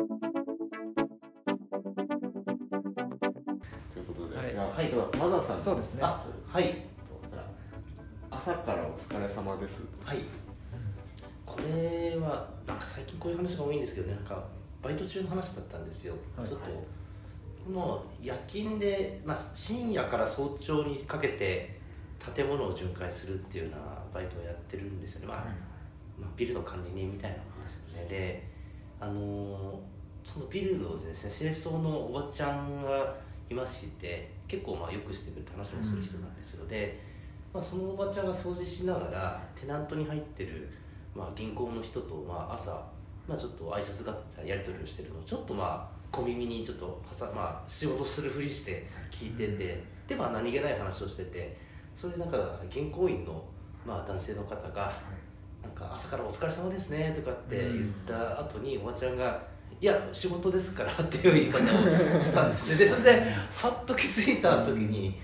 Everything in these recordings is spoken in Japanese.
ということで、はい。はい。ではマザーさん。そうですね。あはい。朝からお疲れ様です。はい。これはなんか最近こういう話が多いんですけどね。なんかバイト中の話だったんですよ、はい。ちょっともう夜勤で、まあ、深夜から早朝にかけて建物を巡回するっていうようなバイトをやってるんですよね、まあまあ、ビルの管理人みたいなもんですよね。であのーそのビルのですね清掃のおばちゃんがいまして結構まあよくしてくれて話もする人なんですよ、で、まあ、そのおばちゃんが掃除しながらテナントに入ってる、まあ、銀行の人とまあ朝、まあ、ちょっと挨拶がやり取りをしてるのをちょっとまあ小耳にちょっとまあ、仕事するふりして聞いてて、でまあ何気ない話をしててそれでなんか銀行員の、まあ、男性の方が「なんか朝からお疲れ様ですね」とかって言った後におばちゃんが「いや仕事ですから」っていう言い方をしたんですね。でそれではっと気づいた時に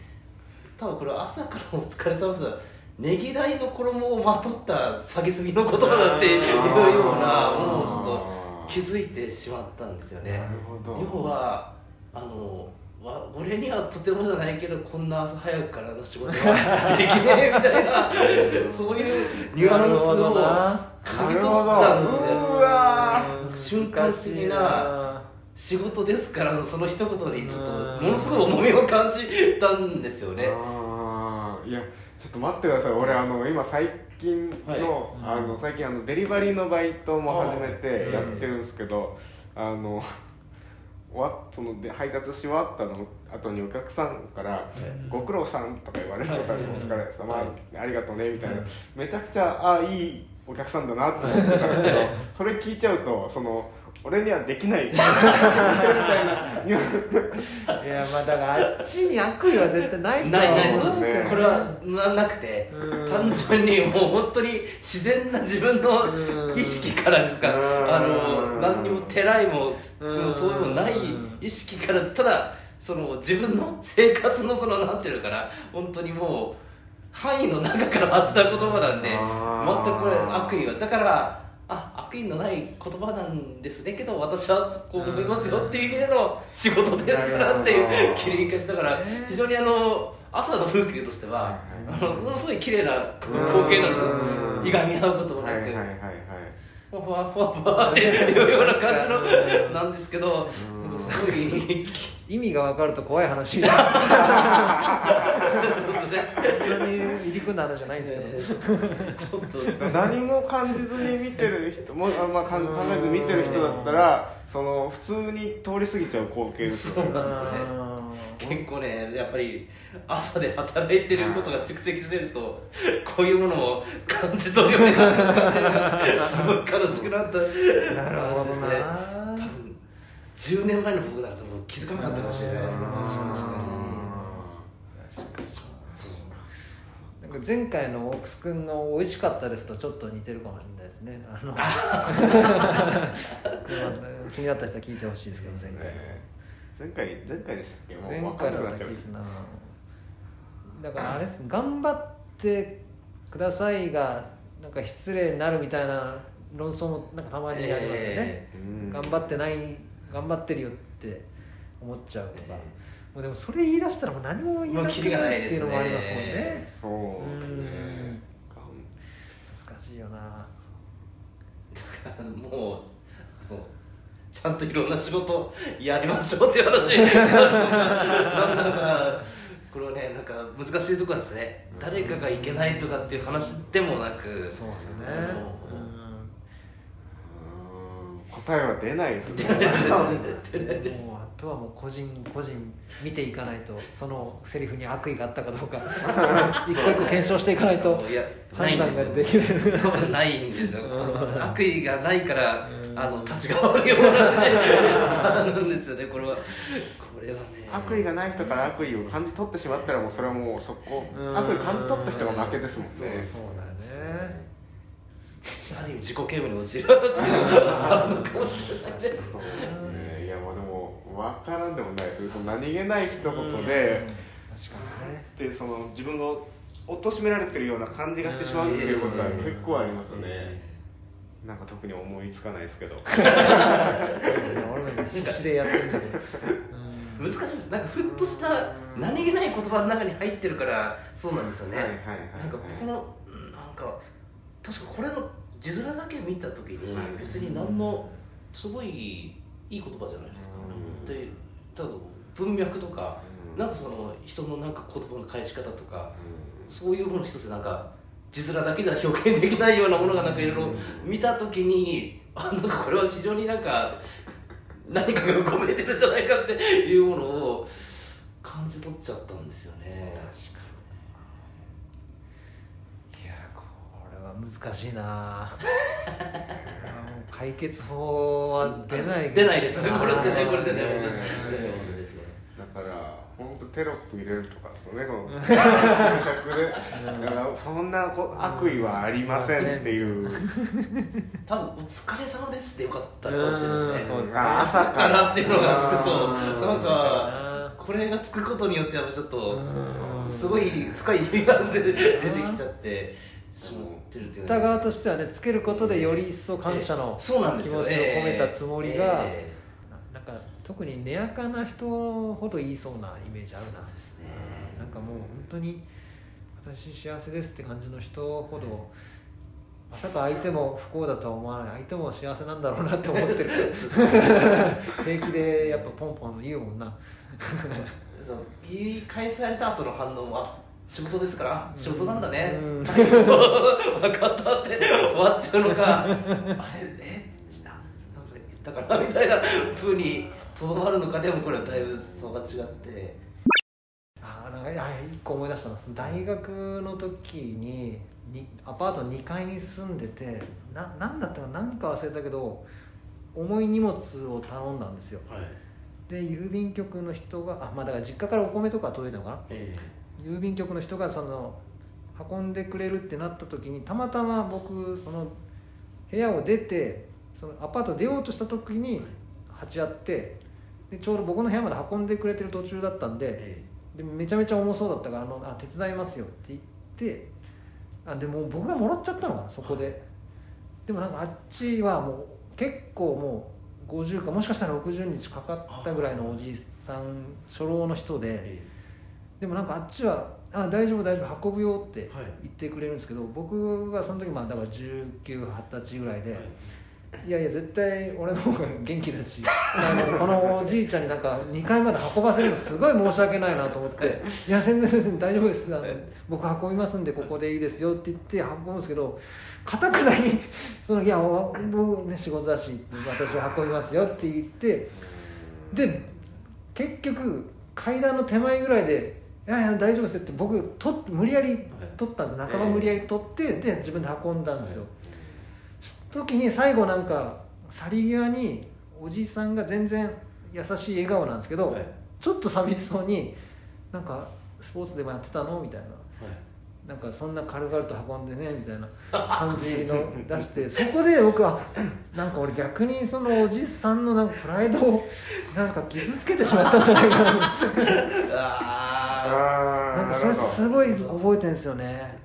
多分これ朝からお疲れ様ですねぎらいの衣をまとった蔑みの言葉だっていうようなものをちょっと気づいてしまったんですよね。要はあのわ俺にはとてもじゃないけどこんな朝早くからの仕事はできねえみたいなそういうニュアンスを嗅ぎ取ったんですね瞬間的な仕事ですからのその一言にちょっとものすごい重みを感じたんですよね。いやちょっと待ってください。俺あの今最近の,、はい。あの最近あのデリバリーのバイトも始めてうんやってるんですけど、あの終わそので配達し終わったの後にお客さんから「ご苦労さん」とか言われることあるお疲れ様、はいありがとうね」みたいな、めちゃくちゃああいいお客さんだなって思ってたんですけど それ聞いちゃうとその俺にはできない。み たいやまあだからあっちに悪意は絶対ないないないそうですね。これはななくてうん。単純にもう本当に自然な自分の意識からですか。うん。あの何にもてらいもそういうのない意識からただその自分の生活のそのなんていうのかな。本当にもう範囲の中から発した言葉なんで全くこれ悪意は。だからあ悪意のない言葉なんですね。けど私はこう思いますよっていう意味での仕事ですからっていう切り返しだから非常にあの朝の風景としてはあのものすごい綺麗な光景なんですよ。うん。いがみ合うこともなく。はいはいはいはいふわふわふわふわっていうような感じのなんですけどすごい意味が分かると怖い話。みたいなそうですね。そんなに入り組んだ話じゃないんですけど、ちょっと。何も感じずに見てる人もあ、まあ、かん考えず見てる人だったらその普通に通り過ぎちゃう光景ですよね。そうなんですね。結構ねやっぱり朝で働いてることが蓄積してるとこういうものを感じ取るようになった感じがすごい悲しくなったなるほど話ですねな多分10年前の僕なら多分気づかなかったかもしれないですけど確かに。確かなんか前回のオークスくんの美味しかったですとちょっと似てるかもしれないですねあの気に。なった人は聞いてほしいですけど前回の前回前回でしたっけもう前回だった気ですなだからあれです。頑張ってくださいがなんか失礼になるみたいな論争もなんかたまにありますよね、えうん。頑張ってない頑張ってるよって思っちゃうとか、もうでもそれ言い出したらもう何も言えなくなないっていうのもありますもんね。そうね。難しいよな。ーもうもうちゃんといろんな仕事やりましょうっていう話。なんなのかこれはねなんか難しいところですね。誰かがいけないとかっていう話でもなくそうですよね答えは出ないですね。もうあとはもう個人個人見ていかないとそのセリフに悪意があったかどうか。一個一個検証していかないと判んですよ断ができない。多分ないんですよ。うん。悪意がないからうん。あの立ちが悪いお話なんですよねこれは。これはね。悪意がない人から悪意を感じ取ってしまったらもうそれはもうそこ。悪意感じ取った人が負けですもんね。そうだよねある意味自己嫌悪に陥る話があるのかもしれないです。ね。いやまあでも分からんでもないですその何気ない一言で確かにねでその自分を貶められてるような感じがしてしまうっていうことが結構ありますね。なんか特に思いつかないですけど。俺でやってるんだけど、うん。難しいです。なんかふっとした何気ない言葉の中に入ってるからそうなんですよね、はいはいはいなんかこのうんなんか確かこれの字面だけ見た時にはい。別に何のすごいいい言葉じゃないですか、うん。でただ文脈とか、うん。なんかその人のなんか言葉の返し方とかうそういうもの一つなんか字面だけでは表現できないようなものがなんかいろいろ見た時にあなんかこれは非常になんか何かが込めてるんじゃないかっていうものを感じ取っちゃったんですよねいやこれは難しいな。解決法は出ない出ないですね。これ出ないこれ出ない。うん。本当に出ない本当ですねだから本当テロップ入れるとかですよね。この注釈で。だからそんなこ悪意はありませんっていう。多分「お疲れ様です」ってよかったかもしれないですね。朝からっていうのがつくとうん。なんかかこれがつくことによってやっぱちょっとうん。すごい深い意味が出てきちゃってしまってるう歌側としてはねつけることでより一層感謝の気持ちを込めたつもりがえなんか特に根やかな人ほど言いそうなイメージあるな。えですね。なんかもう本当に私幸せですって感じの人ほどまさか相手も不幸だとは思わない。相手も幸せなんだろうなって思ってる。平気でやっぱポンポン言うもんな。言い返された後の反応もあ仕事ですからあ仕事なんだね、うん。はい分かったって終わっちゃうのか。あれえななんか言ったかなみたいなふうにとどまるのか。でもこれはだいぶ差が違って。あなんかいや一個思い出したの。大学の時ににアパート2階に住んでてな何だったか何か忘れたけど重い荷物を頼んだんですよ。はい。で郵便局の人があまあだから実家からお米とか届いたのかな。え郵便局の人がその運んでくれるってなった時にたまたま僕その部屋を出てそのアパート出ようとした時に鉢合ってでちょうど僕の部屋まで運んでくれてる途中だったんでえでめちゃめちゃ重そうだったからあのあ手伝いますよって言ってあでも僕がもらっちゃったのかなそこで。でもなんかあっちはもう結構もう50かもしかしたら60日かかったぐらいのおじいさん初老の人でえでもなんかあっちは「あ大丈夫大丈夫運ぶよ」ってはい。言ってくれるんですけど、僕はその時まあだから1920歳ぐらいで、はい。い、やいや絶対俺の方が元気だし あのこのおじいちゃんになんか2階まで運ばせるのすごい申し訳ないなと思って「いや全然全然大丈夫です。あの僕運びますんでここでいいですよ」って言って運ぶんですけどかたくなにその「いやお僕ね仕事だし私は運びますよ」って言ってで結局階段の手前ぐらいで「いやいや大丈夫ですよ」って僕と無理やり取ったんです。半ば無理やり取ってで自分で運んだんですよ、時に最後なんか去り際におじいさんが全然優しい笑顔なんですけど、はい。ちょっと寂しそうに「なんかスポーツでもやってたの?」みたいな。なんかそんな軽々と運んでねみたいな 感じの出してそこで僕はなんか俺逆にそのおじさんのなんかプライドをなんか傷つけてしまったんじゃないかな と思ってああなんかそれすごい覚えてるんですよね。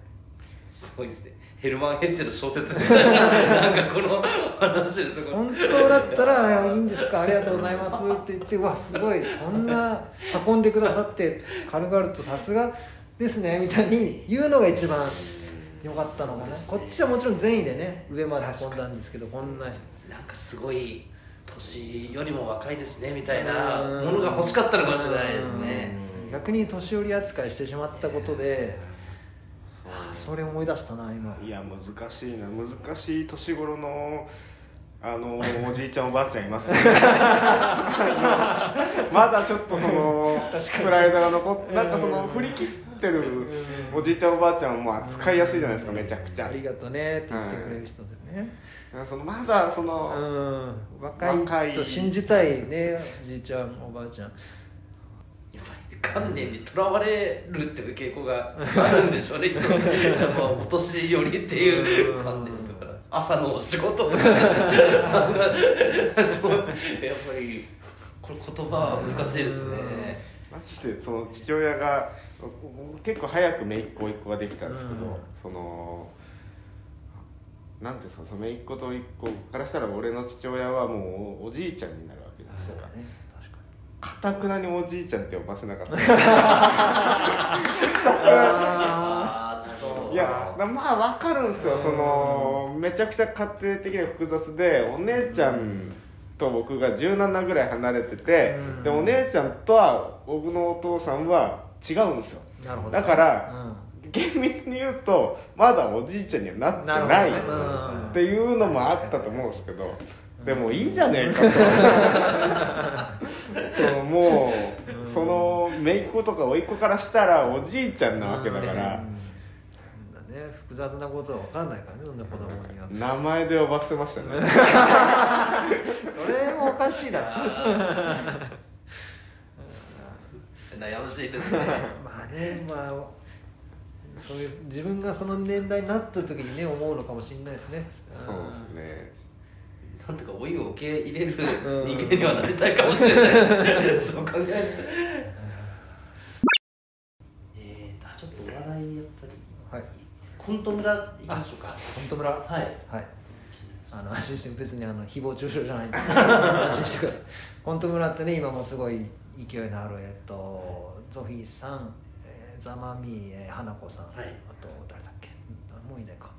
ーすごいですね。ヘルマン・ヘッセの小説みたいななんかこの話ですごい。本当だったら「いやいいんですか？ありがとうございます」って言ってうわすごい。こんな運んでくださって軽々とさすがですねみたいに言うのが一番良かったのかな、こっちはもちろん善意でね上まで運んだんですけどこんな。人なんかすごい年よりも若いですねみたいなものが欲しかったのかもしれないですね逆に年寄り扱いしてしまったことであそれ思い出したな今。いや難しいな。難しい年頃のあのおじいちゃんおばあちゃんいますね。まだちょっとそのプライドが残ってなんかその振り切ってるおじいちゃんおばあちゃんも扱いやすいじゃないですかめちゃくちゃ。ありがとうねって言ってくれる人でね、そのまだその、うん。若若い。いと信じたいねおじいちゃんおばあちゃん観念にとらわれるっていう傾向があるんでしょうね。やっぱお年寄りっていう観念とか。朝のお仕事とか。そう。やっぱりこれ言葉は難しいですね。マジでその父親が結構早く姪っ子一個ができたんですけど、うん。そのなんていうんですかその姪っ子と一個からしたら俺の父親はもうおじいちゃんになるわけじそうだね。確かかたくなにおじいちゃんって呼ばせなかった。いやまあ分かるんですよ。そのめちゃくちゃ家庭的には複雑でお姉ちゃんと僕が17ぐらい離れててうん。でお姉ちゃんとは僕のお父さんは違うんですよ。だからう厳密に言うとまだおじいちゃんにはなってなないっていうのもあったと思うんですけどでもいいじゃねえかと。そのもうその姪っ子とか甥っ子からしたらおじいちゃんなわけだから。うん。だね。複雑なことは分かんないからねそんな子供には。名前で呼ばせてましたねそれもおかしいだろ。悩ましいですね。まあねまあそういう自分がその年代になった時にね思うのかもしれないですね。そうですねなんとか老いを受け入れるうん。人間にはなりたいかもしれないですね。そう考えるとえー、あちょっとお笑いやっぱり。はい。コント村行きましょうか。本当村？はい。はい。あの安心して別にあの誹謗中傷じゃないんで。安心してください。コント村ってね今もすごい勢いのあるえっとゾフィーさん、えーザ・マミー、えー花子さん、はい。あと誰だっけ？あもういないか。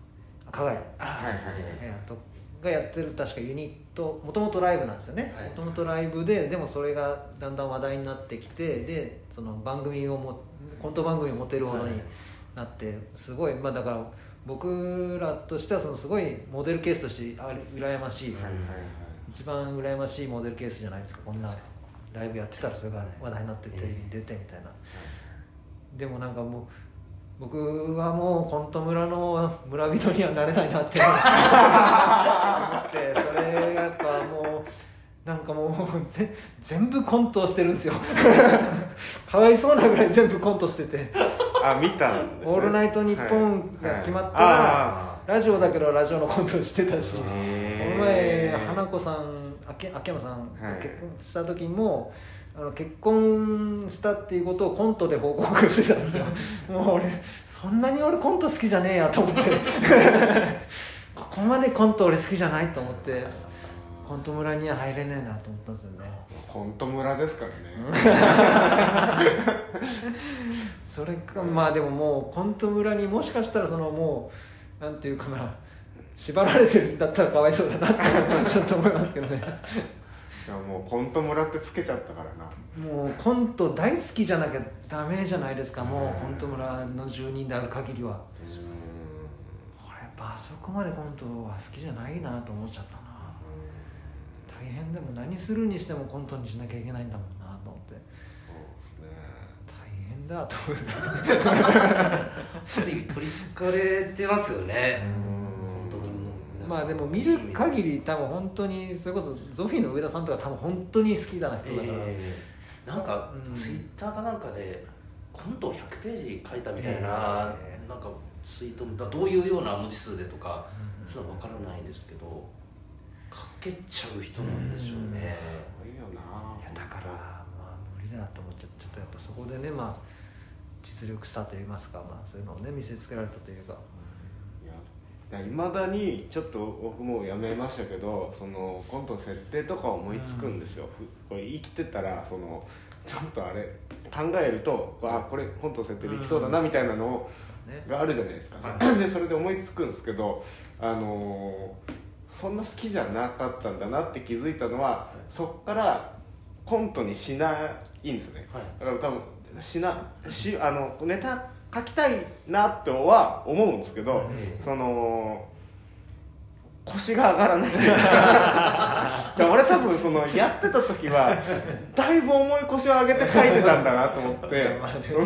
あ加賀谷。あはいはい。えーあとがやってる確かユニットもともとライブなんですよね。はい。もともとライブででもそれがだんだん話題になってきてでその番組をもコント番組を持てるほどになってすごいまあだから僕らとしてはそのすごいモデルケースとしてあれ羨ましい、はいはい一番羨ましいモデルケースじゃないですか。こんなライブやってたらそれが話題になってテレビに出てみたいな。でもなんかもう僕はもうコント村の村人にはなれないなって思ってそれやっぱもうなんかもうぜ全部コントをしてるんですよ。かわいそうなぐらい全部コントしてて。あ見たんです、ね、オールナイトニッポンが決まったららラジオだけどラジオのコントしてたしこの前花子さん秋秋山さんとはい結婚した時も、あの結婚したっていうことをコントで報告してたんですよ。もう俺そんなに俺コント好きじゃねえやと思って。ここまでコント俺好きじゃないと思ってコント村には入れねえなと思ったんですよね。コント村ですからね、それかまあでももうコント村にもしかしたらそのもうなんていうかな縛られてるんだったらかわいそうだなってちょっと思いますけどね。いやもうコント村ってつけちゃったからな。もうコント大好きじゃなきゃダメじゃないですか。もうコント村の住人である限りは。俺やっぱあそこまでコントは好きじゃないなと思っちゃったな。大変でも何するにしてもコントにしなきゃいけないんだもんなと思って。大変だと思って。やっぱり取りつかれてますよねまあでも見る限り多分本当にそれこそゾフィーの上田さんとか多分本当に好きだな人だから、えーなんか、うん。ツイッターかなんかでコントを100ページ書いたみたいな、えーなんかツイートどういうような文字数でとか、うん。そういうの分からないんですけど書けちゃう人なんでしょうね、すごいよな。いやだからまあ無理だと思っちゃってちょっとやっぱそこでねまあ実力差といいますか、まあ、そういうのをね見せつけられたというか、いまだにちょっと僕もうやめましたけどそのコントの設定とか思いつくんですよ、ふこれ生きてたらそのちょっとあれ考えるとあこれコントの設定できそうだなみたいなのをねがあるじゃないですか、はでそれで思いつくんですけどあのーそんな好きじゃなかったんだなって気づいたのはそっからコントにしないんですね。はい。だから多分しなしあのネタ書きたいなとは思うんですけど、ええその腰が上がらない 俺多分そのやってた時はだいぶ重い腰を上げて書いてたんだなと思って。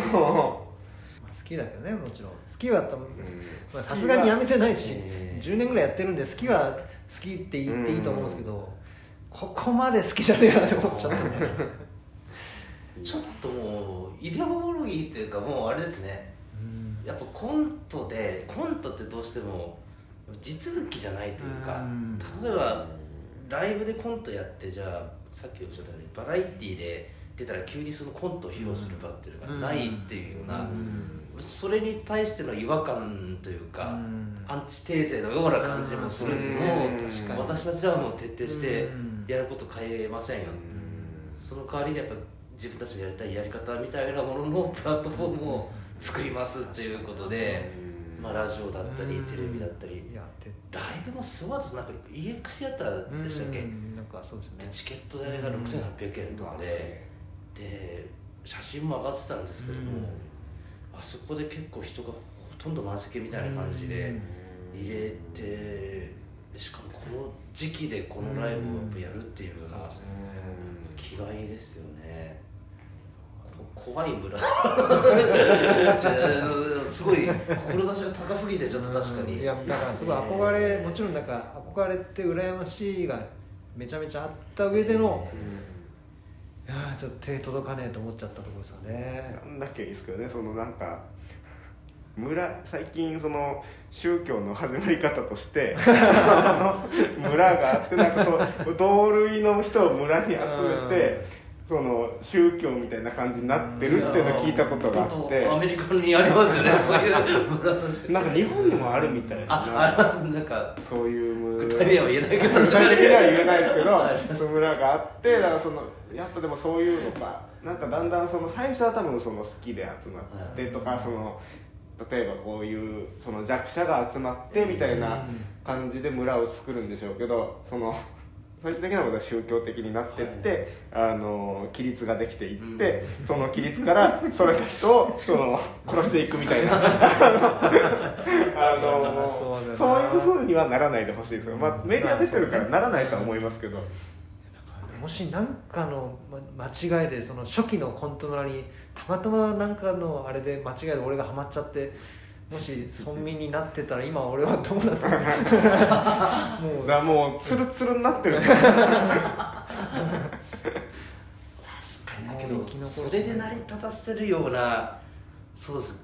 好きだけどねもちろん。好きは多分んまあさすがにやめてないし、ええ10年ぐらいやってるんで好きは好きって言っていいと思うんですけど、ここまで好きじゃねえなって思っちゃったんだ ちょっともうイデオロギーっていうかもうあれですね。やっぱコントでコントってどうしても地続きじゃないというかうん。例えばライブでコントやってじゃあさっきおっしゃったようにバラエティーで出たら急にそのコントを披露する場っていうのがないっていうような、うん。それに対しての違和感というか、うん。アンチテーゼのような感じもするんで私たちはもう徹底してうん。やること変えませんよ、その代わりでやっぱ自分たちのやりたいやり方みたいなもののプラットフォームを作りますっていうことで、まあ、ラジオだったりテレビだったり。やってライブもすごいですなんか EX やったらでしたっけ、うん。なんかそうですね。でチケット代が6800円とかで、で写真も上がってたんですけども、あそこで結構人がほとんど満席みたいな感じで入れてしかもこの時期でこのライブをやっぱやるっていうのが気概ですよね怖い村。すごい志が高すぎてちょっと確かに。いやだからすごい憧れもちろんなんか憧れって羨ましいがめちゃめちゃあった上でのいやーちょっと手届かねえと思っちゃったところですよね。なんだっけいいですけどねそのなんか村最近その宗教の始まり方として 村があってなんかそう同類の人を村に集めてその宗教みたいな感じになってるっていうのを聞いたことがあって。アメリカにありますよねそういう村としてなんか日本にもあるみたいですね。なんかそういう村具体名は言えないけど。具体的には言えないですけどその村があってだからそのやっぱでもそういうのがなんかだんだんその最初は多分その好きで集まってとかその例えばこういうその弱者が集まってみたいな感じで村を作るんでしょうけどその最終的にはまた宗教的になってって、あの規律ができていって、その規律からそれた人をその殺していくみたいな。あのそうそういうふうにはならないでほしいですよ、まあ、メディア出てるからならないとは思いますけど、もし何かのま間違いでその初期のコント村にたまたま何かのあれで間違いで俺がハマっちゃってもし村民になってたら今俺はどうなってるもうだからもうツルツルになってる。確かにだけどそれで成り立たせるようなそうです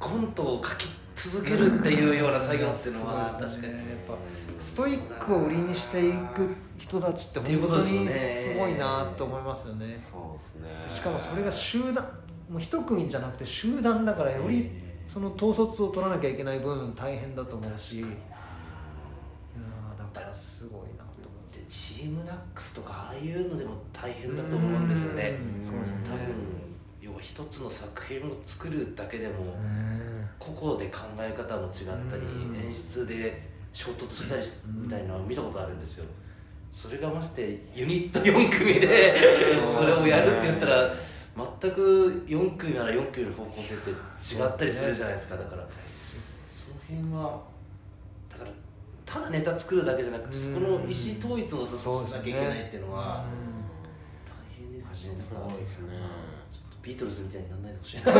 コントを書き続けるっていうような作業っていうのは確かにやっぱストイックを売りにしていく人たちって本当にねすごいなと思いますよね。そうですね。しかもそれが集団もう一組じゃなくて集団だからよりその統率を取らなきゃいけない分大変だと思うし。だからすごいなと思って。でチームナックスとかああいうのでも大変だと思うんですよね。うん。そうですね。多分要は一つの作品を作るだけでもうん。個々で考え方も違ったりうん。演出で衝突したりみたいなのを見たことあるんですよ。それがましてユニット4組でそれをやるって言ったら全く4組なら4組の方向性って違ったりするじゃないですかだから。その辺はだからただネタ作るだけじゃなくてそこの意思統一をさしなきゃいけないっていうのは大変ですよね。ですねちょっとビートルズみたいにならないでほしいな。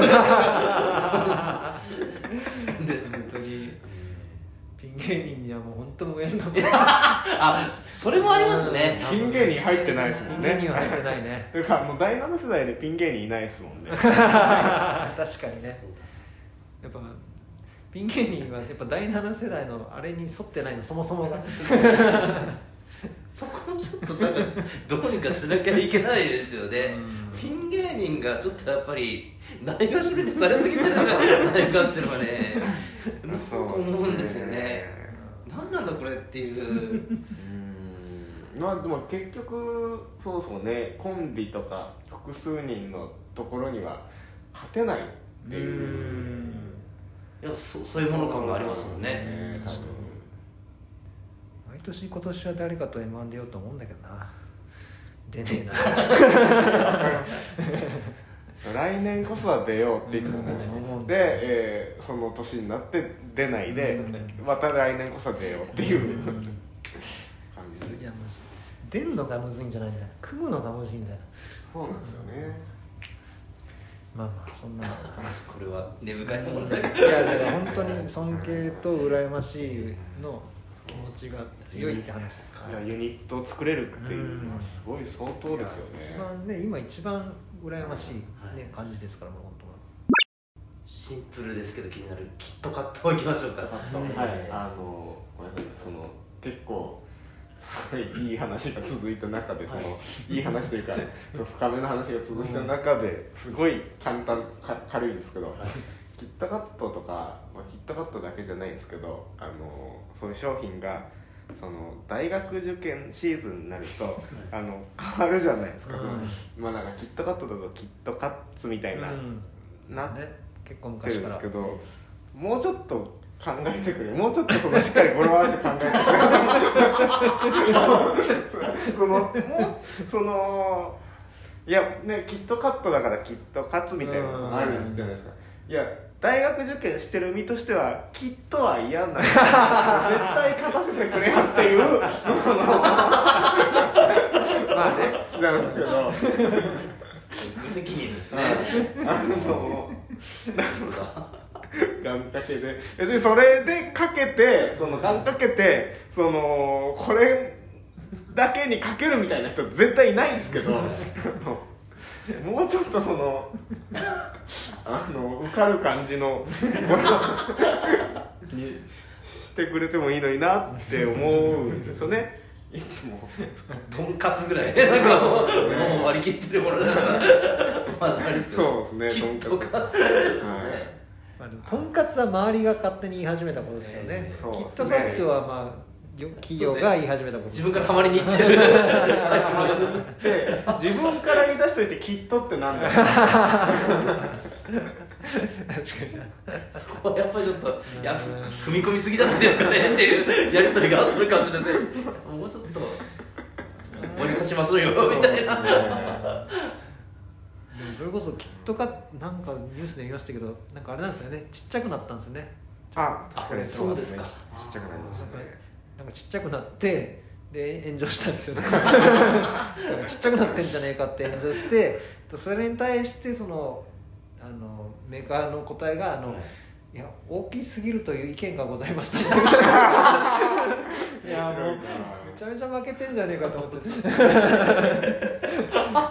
です本当にピン芸人にはもう本当無縁の あそれもありますね。ピン芸人入ってないですもんね。ピン芸人は入ってないね。というかもう第7世代でピン芸人いないですもんね。確かにね。やっぱピン芸人はやっぱ第7世代のあれに沿ってないのそもそもが。そこもちょっとなんかどうにかしなきゃいけないですよね。うん。ピン芸人がちょっとやっぱりないがしろにされすぎてるんじゃないかっていうのがね思うんですよね。何なんだこれっていう。うん。まあでも結局そうそうね。コンビとか複数人のところには勝てないっていう。やっぱそそういうもの感がありますもんね。多分毎年今年は誰かと M−1 出ようと思うんだけどな。出ねえな 来年こそは出ようっていつも思う。ん。ってで、えーその年になって出ないでうん。また来年こそは出ようっていう。感じいやマジ出んのがむずいんじゃないんだよ。組むのがむずいんだよ。そうなんですよね。まあまあそんな話これは根深いものだいやだから本当に尊敬と羨ましいの気持ちが強いって話ですかいやユニットを作れるっていうのはすごい相当ですよ一ね番ね今一番羨ましい、ねはい。感じですからもう本当は。シンプルですけど気になるキットカットいきましょうか。うんはい。あのごめんなさい。その結構すごいいい話が続いた中でその、い、い話というか 深めの話が続いた中ですごい簡単か軽いんですけど、キットカットとか、まあ、キットカットだけじゃないんですけどあのそういう商品がその大学受験シーズンになるとあの変わるじゃないですか、そのまあなんかキットカットだとキットカッツみたいな、うん。なっね結構てる昔から。んですけどもうちょっと考えてくれ。もうちょっとそのしっかり語呂合わせ考えてくれ。そのもうそのいやねキットカットだからキットカツみたいなのがあるじゃないですか。いや大学受験してる身としてはキットは嫌なんだ 絶対勝たせてくれよっていうまあね。なんですけど。無責任ですね。あの願掛けで。別にそれでかけてその願掛けてそのこれだけにかけるみたいな人絶対いないんですけど。もうちょっとそのあの受かる感じの にしてくれてもいいのになって思うんですよね。いつもとんかつぐらい。なんかもうもう割り切ってるものだからそうですねキットか。はい。まあ、とんかつは周りが勝手に言い始めたことですよね。ねキそうですね。ットカットはまあよ企業が言い始めたこと自分からハマりに行ってる。で 自分から言い出しといて「きっと」ってなんだよ。確かに。なそこはやっぱりちょっといや踏み込みすぎじゃないですかねっていうやり取りがあったのかもしれません。もうちょっとぼやかしましょうよみたいな。でもそれこそキットカットなんかニュースで見ましたけどなんかあれなんですよね。ちっちゃくなったんですよね。あ確かにそうですか。ちっちゃくなりましたねなんかちっちゃくなってで炎上したんですよね。ちっちゃくなってんじゃねえかって炎上してそれに対してそのあのメーカーの答えがあの、い、や大きすぎるという意見がございましたいやもうめちゃめちゃ負けてんじゃねえかと思って い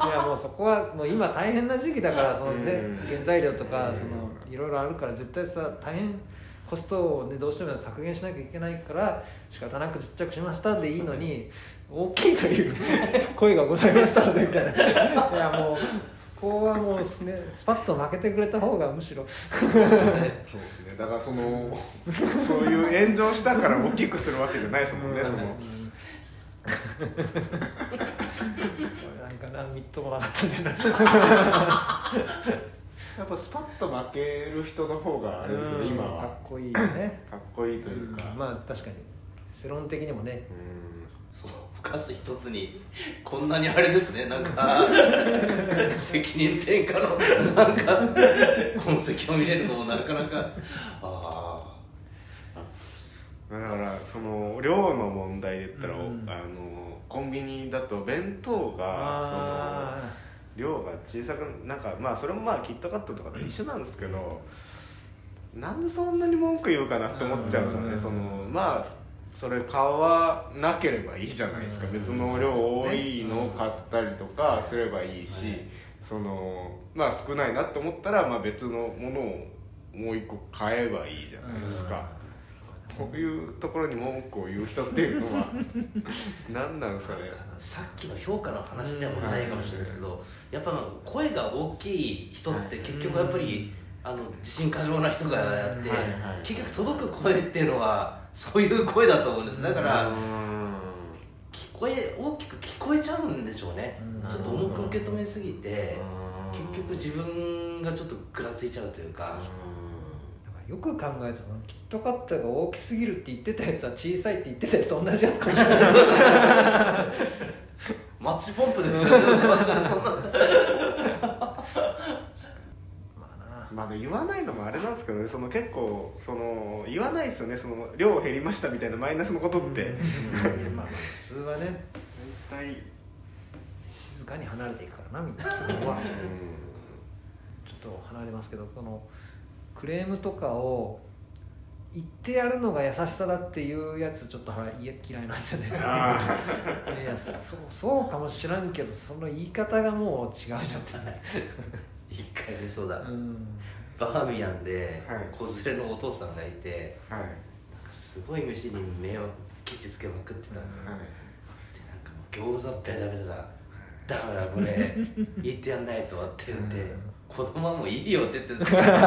やもうそこはもう今大変な時期だからその、ねうん。原材料とかうん。そのいろいろあるから絶対さ大変コストを、ね、どうしても削減しなきゃいけないから仕方なくちっちゃくしましたんでいいのに大きいという 声がございましたのでみたいな。いやもうそこはもうすねスパッと負けてくれた方がむしろ。そうですね。だからそのそういう炎上したから大きくするわけじゃないですもんねその。それなんかなみっともなかったんだよなやっぱスパッと負ける人の方があれですよね今かっはこいいよね。かっこいいというか。まあ確かに。世論的にもね。うん。そう。お菓子一つにこんなにあれですね。なんか 責任転嫁のなんか痕跡を見れるのもなかなかあだからその量の問題で言ったら、うん。あのコンビニだと弁当があその量が小さくなんかまあそれもまあキットカットとかと一緒なんですけど、なんでそんなに文句言うかなって思っちゃうんですよね、うん。そのまあそれ買わなければいいじゃないですか、うん。別の量多いのを買ったりとかすればいいし、はいそのまあ少ないなって思ったら、まあ、別のものをもう一個買えばいいじゃないですか、こういうところに文句を言う人っていうのは 何なんですかねあさっきの評価の話でもないかもしれないですけどやっぱ声が大きい人って結局やっぱりあの自信過剰な人がやってはいはい結局届く声っていうのはそういう声だと思うんです。だからうん。聞こえ大きく聞こえちゃうんでしょうね。うん。ちょっと重く受け止めすぎてうん。結局自分がちょっとぐらついちゃうというかよく考えたらキットカットが大きすぎるって言ってたやつは小さいって言ってたやつと同じやつかもしれな。いマッチポンプですよねそんなまあ言わないのもあれなんですけどねその結構その言わないですよねその量減りましたみたいなマイナスのことって。まあまあ普通はね大体静かに離れていくからなみんな基本は。ちょっと離れますけどこのクレームとかを言ってやるのが優しさだっていうやつちょっとはいや嫌いなんですよね。あ いやそうそうかもしらんけどその言い方がもう違うじゃん。一回ねそうだ。うん。バーミヤンではい。子連れのお父さんがいてはい。すごい飯に目をケチつけまくってたんですよ、はい。でなんかもう餃子ベタベタだ「ダメだこれ言ってやんないと」って言ってうん「子供はもういいよ」って言って「ダメなん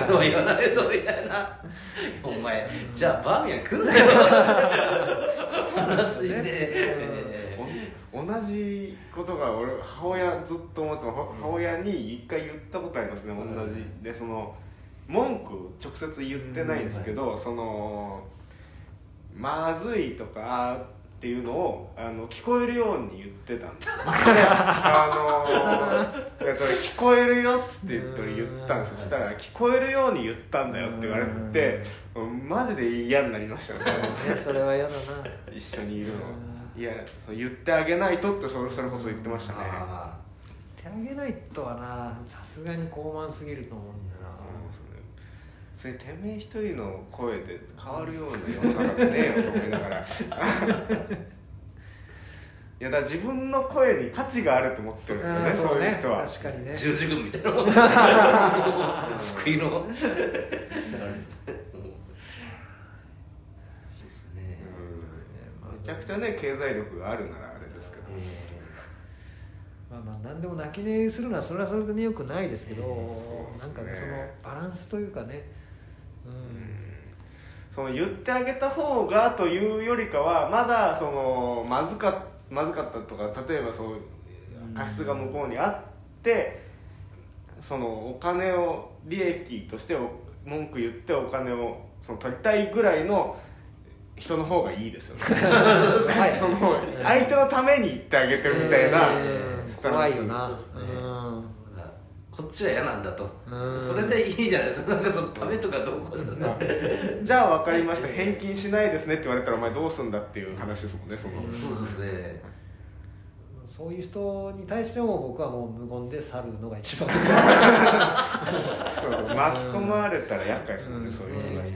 だこういうの言わないと」みたいな「お前じゃあバーミヤン来んなよ」話で、同じことが俺母親ずっと思っても母親に一回言ったことありますね同じ。でその文句直接言ってないんですけど、そのまずいとかっていうのをあの聞こえるように言ってたんですよあのいやそれ聞こえるよっつって言って言ったんですよ。そしたら聞こえるように言ったんだよって言われてマジで嫌になりましたね。ねそれは嫌だな。一緒にいるの。いやそう言ってあげないとってそれそれこそ言ってましたね。あ手あげないとはな。さすがに高慢すぎると思うんだ。よそれてめえ一人の声で変わるような世の中ってねえよと思いながら。いやだ自分な声に価値があると思ってるんですよねなそういう人は。確かにね。十字軍みたいなもん 救いの。ですねうん。めちゃくちゃね経済力があるならあれですけど、まあまあ何でも泣き寝入りするのはそれはそれでねよくないですけど、そうなんかねそのバランスというかねうん、その言ってあげた方がというよりかはまだそのまずかまずかったとか例えばそう過失が向こうにあってそのお金を利益としてお文句言ってお金をその取りたいぐらいの人の方がいいですよね。はい。その相手のために言ってあげてるみたいな怖いよな。そうですねこっちは嫌なんだと。うん。それでいいじゃないですか。なんかそのためとかどうこうじゃない。じゃあ分かりました。返金しないですねって言われたらお前どうすんだっていう話ですもんねその、うん。そうですね。そういう人に対しても僕はもう無言で去るのが一番。そう巻き込まれたら厄介ですもんね、うん。そういう人たち、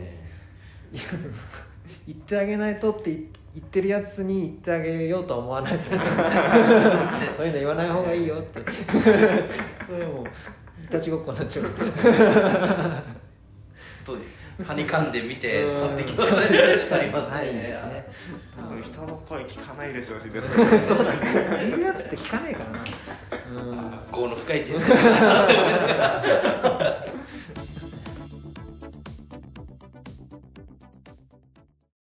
言ってあげないとって言ってるやつに言ってあげようとは思わないですよねそういうの言わない方がいいよって。それはもういたちごっこになっちゃう。とはにかんで見てうん去ってきますね。去りますはいね多分人の声聞かないでしょうしですそうだね。言うやつって聞かねえからな。うん。業の深い人生だなって思いなが